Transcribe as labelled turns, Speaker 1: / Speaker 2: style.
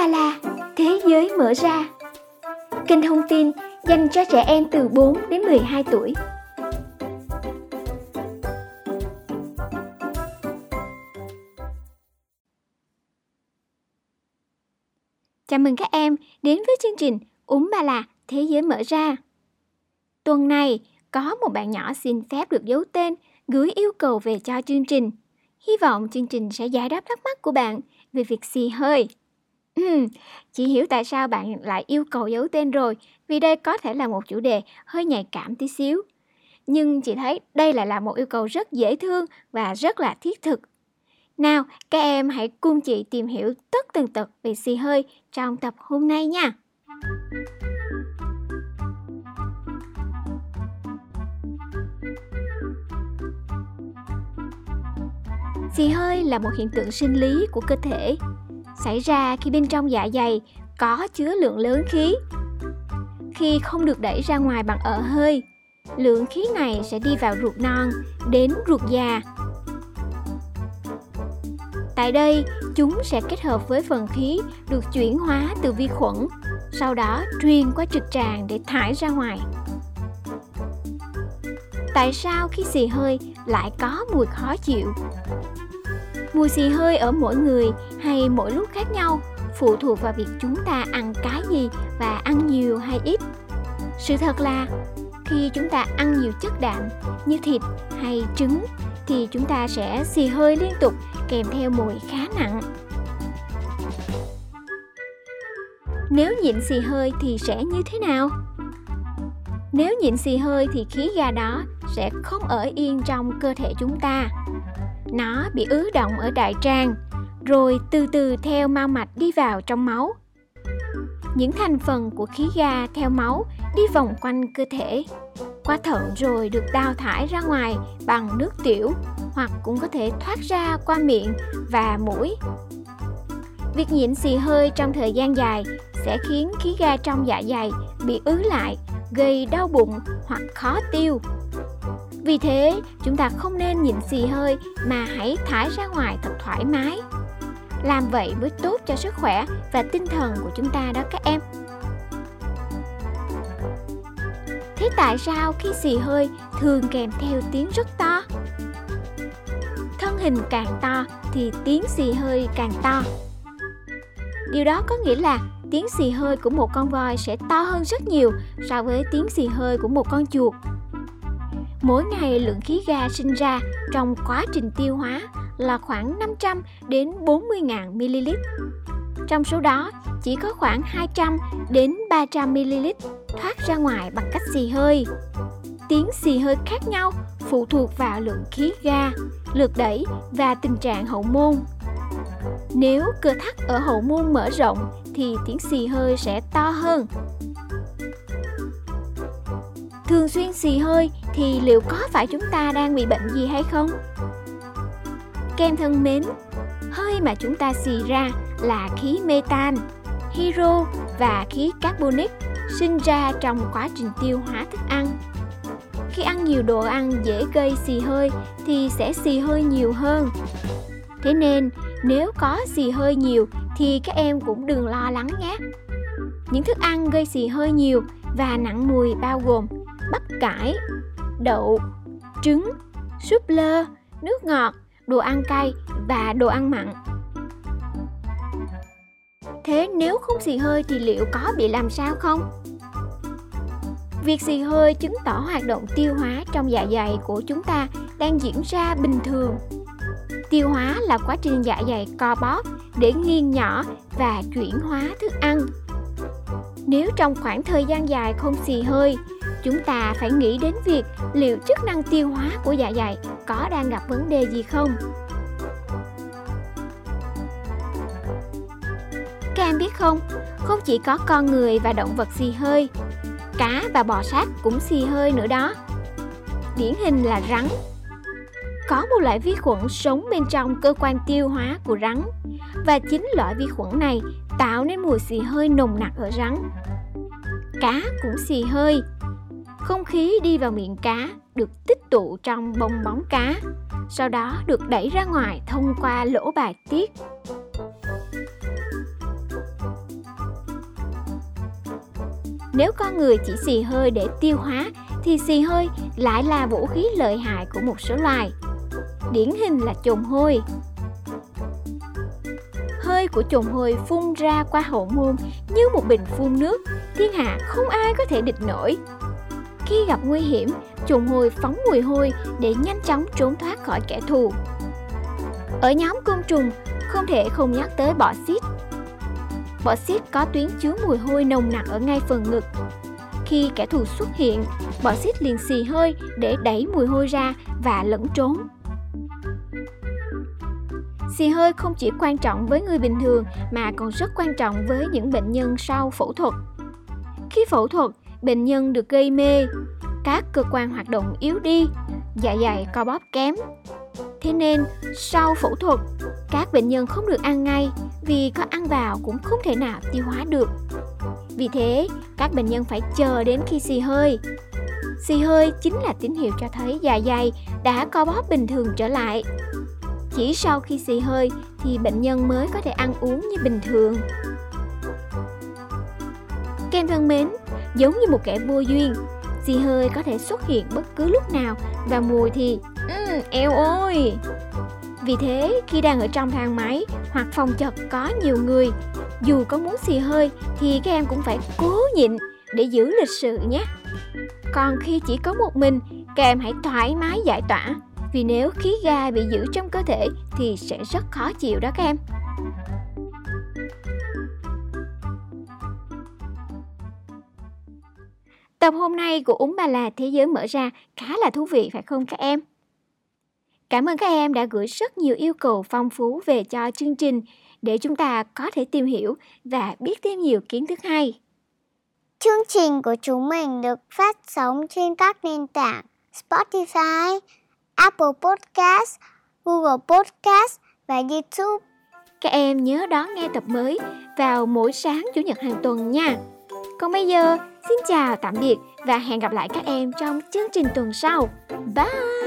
Speaker 1: ba la, thế giới mở ra. Kênh thông tin dành cho trẻ em từ 4 đến 12 tuổi. Chào mừng các em đến với chương trình Uống ba la, thế giới mở ra. Tuần này, có một bạn nhỏ xin phép được giấu tên gửi yêu cầu về cho chương trình. Hy vọng chương trình sẽ giải đáp thắc mắc của bạn về việc xì hơi. Ừm, chị hiểu tại sao bạn lại yêu cầu giấu tên rồi, vì đây có thể là một chủ đề hơi nhạy cảm tí xíu. Nhưng chị thấy đây lại là một yêu cầu rất dễ thương và rất là thiết thực. Nào, các em hãy cùng chị tìm hiểu tất tần tật về xì hơi trong tập hôm nay nha. Xì hơi là một hiện tượng sinh lý của cơ thể, xảy ra khi bên trong dạ dày có chứa lượng lớn khí. Khi không được đẩy ra ngoài bằng ở hơi, lượng khí này sẽ đi vào ruột non đến ruột già. Tại đây, chúng sẽ kết hợp với phần khí được chuyển hóa từ vi khuẩn, sau đó truyền qua trực tràng để thải ra ngoài. Tại sao khi xì hơi lại có mùi khó chịu? Mùi xì hơi ở mỗi người hay mỗi lúc khác nhau, phụ thuộc vào việc chúng ta ăn cái gì và ăn nhiều hay ít. Sự thật là, khi chúng ta ăn nhiều chất đạm như thịt hay trứng thì chúng ta sẽ xì hơi liên tục kèm theo mùi khá nặng. Nếu nhịn xì hơi thì sẽ như thế nào? Nếu nhịn xì hơi thì khí ga đó sẽ không ở yên trong cơ thể chúng ta nó bị ứ động ở đại tràng, rồi từ từ theo mau mạch đi vào trong máu. Những thành phần của khí ga theo máu đi vòng quanh cơ thể, qua thận rồi được đào thải ra ngoài bằng nước tiểu hoặc cũng có thể thoát ra qua miệng và mũi. Việc nhịn xì hơi trong thời gian dài sẽ khiến khí ga trong dạ dày bị ứ lại, gây đau bụng hoặc khó tiêu vì thế, chúng ta không nên nhịn xì hơi mà hãy thải ra ngoài thật thoải mái. Làm vậy mới tốt cho sức khỏe và tinh thần của chúng ta đó các em. Thế tại sao khi xì hơi thường kèm theo tiếng rất to? Thân hình càng to thì tiếng xì hơi càng to. Điều đó có nghĩa là tiếng xì hơi của một con voi sẽ to hơn rất nhiều so với tiếng xì hơi của một con chuột Mỗi ngày lượng khí ga sinh ra trong quá trình tiêu hóa là khoảng 500 đến 40.000 ml. Trong số đó, chỉ có khoảng 200 đến 300 ml thoát ra ngoài bằng cách xì hơi. Tiếng xì hơi khác nhau phụ thuộc vào lượng khí ga, lực đẩy và tình trạng hậu môn. Nếu cơ thắt ở hậu môn mở rộng thì tiếng xì hơi sẽ to hơn. Thường xuyên xì hơi thì liệu có phải chúng ta đang bị bệnh gì hay không? Kem thân mến, hơi mà chúng ta xì ra là khí metan, hydro và khí carbonic sinh ra trong quá trình tiêu hóa thức ăn. Khi ăn nhiều đồ ăn dễ gây xì hơi thì sẽ xì hơi nhiều hơn. Thế nên nếu có xì hơi nhiều thì các em cũng đừng lo lắng nhé. Những thức ăn gây xì hơi nhiều và nặng mùi bao gồm bắp cải, đậu, trứng, súp lơ, nước ngọt, đồ ăn cay và đồ ăn mặn. Thế nếu không xì hơi thì liệu có bị làm sao không? Việc xì hơi chứng tỏ hoạt động tiêu hóa trong dạ dày của chúng ta đang diễn ra bình thường. Tiêu hóa là quá trình dạ dày co bóp để nghiền nhỏ và chuyển hóa thức ăn. Nếu trong khoảng thời gian dài không xì hơi chúng ta phải nghĩ đến việc liệu chức năng tiêu hóa của dạ dày có đang gặp vấn đề gì không? Các em biết không không chỉ có con người và động vật xì hơi, cá và bò sát cũng xì hơi nữa đó. Điển hình là rắn. Có một loại vi khuẩn sống bên trong cơ quan tiêu hóa của rắn, và chính loại vi khuẩn này tạo nên mùi xì hơi nồng nặc ở rắn. Cá cũng xì hơi không khí đi vào miệng cá được tích tụ trong bong bóng cá, sau đó được đẩy ra ngoài thông qua lỗ bài tiết. Nếu con người chỉ xì hơi để tiêu hóa thì xì hơi lại là vũ khí lợi hại của một số loài. Điển hình là trùng hôi. Hơi của trùng hôi phun ra qua hậu môn như một bình phun nước, thiên hạ không ai có thể địch nổi. Khi gặp nguy hiểm, trùng hôi phóng mùi hôi để nhanh chóng trốn thoát khỏi kẻ thù. Ở nhóm côn trùng, không thể không nhắc tới bọ xít. Bọ xít có tuyến chứa mùi hôi nồng nặc ở ngay phần ngực. Khi kẻ thù xuất hiện, bọ xít liền xì hơi để đẩy mùi hôi ra và lẫn trốn. Xì hơi không chỉ quan trọng với người bình thường mà còn rất quan trọng với những bệnh nhân sau phẫu thuật. Khi phẫu thuật, bệnh nhân được gây mê, các cơ quan hoạt động yếu đi, dạ dày co bóp kém. Thế nên, sau phẫu thuật, các bệnh nhân không được ăn ngay vì có ăn vào cũng không thể nào tiêu hóa được. Vì thế, các bệnh nhân phải chờ đến khi xì hơi. Xì hơi chính là tín hiệu cho thấy dạ dày đã co bóp bình thường trở lại. Chỉ sau khi xì hơi thì bệnh nhân mới có thể ăn uống như bình thường. Kem thân mến, giống như một kẻ vô duyên, xì hơi có thể xuất hiện bất cứ lúc nào và mùi thì um, eo ôi. Vì thế, khi đang ở trong thang máy hoặc phòng chật có nhiều người, dù có muốn xì hơi thì các em cũng phải cố nhịn để giữ lịch sự nhé. Còn khi chỉ có một mình, các em hãy thoải mái giải tỏa vì nếu khí ga bị giữ trong cơ thể thì sẽ rất khó chịu đó các em. Tập hôm nay của Úng Bà Là Thế giới mở ra khá là thú vị phải không các em? Cảm ơn các em đã gửi rất nhiều yêu cầu phong phú về cho chương trình để chúng ta có thể tìm hiểu và biết thêm nhiều kiến thức hay.
Speaker 2: Chương trình của chúng mình được phát sóng trên các nền tảng Spotify, Apple Podcast, Google Podcast và YouTube.
Speaker 1: Các em nhớ đón nghe tập mới vào mỗi sáng Chủ nhật hàng tuần nha. Còn bây giờ, xin chào tạm biệt và hẹn gặp lại các em trong chương trình tuần sau.
Speaker 2: Bye!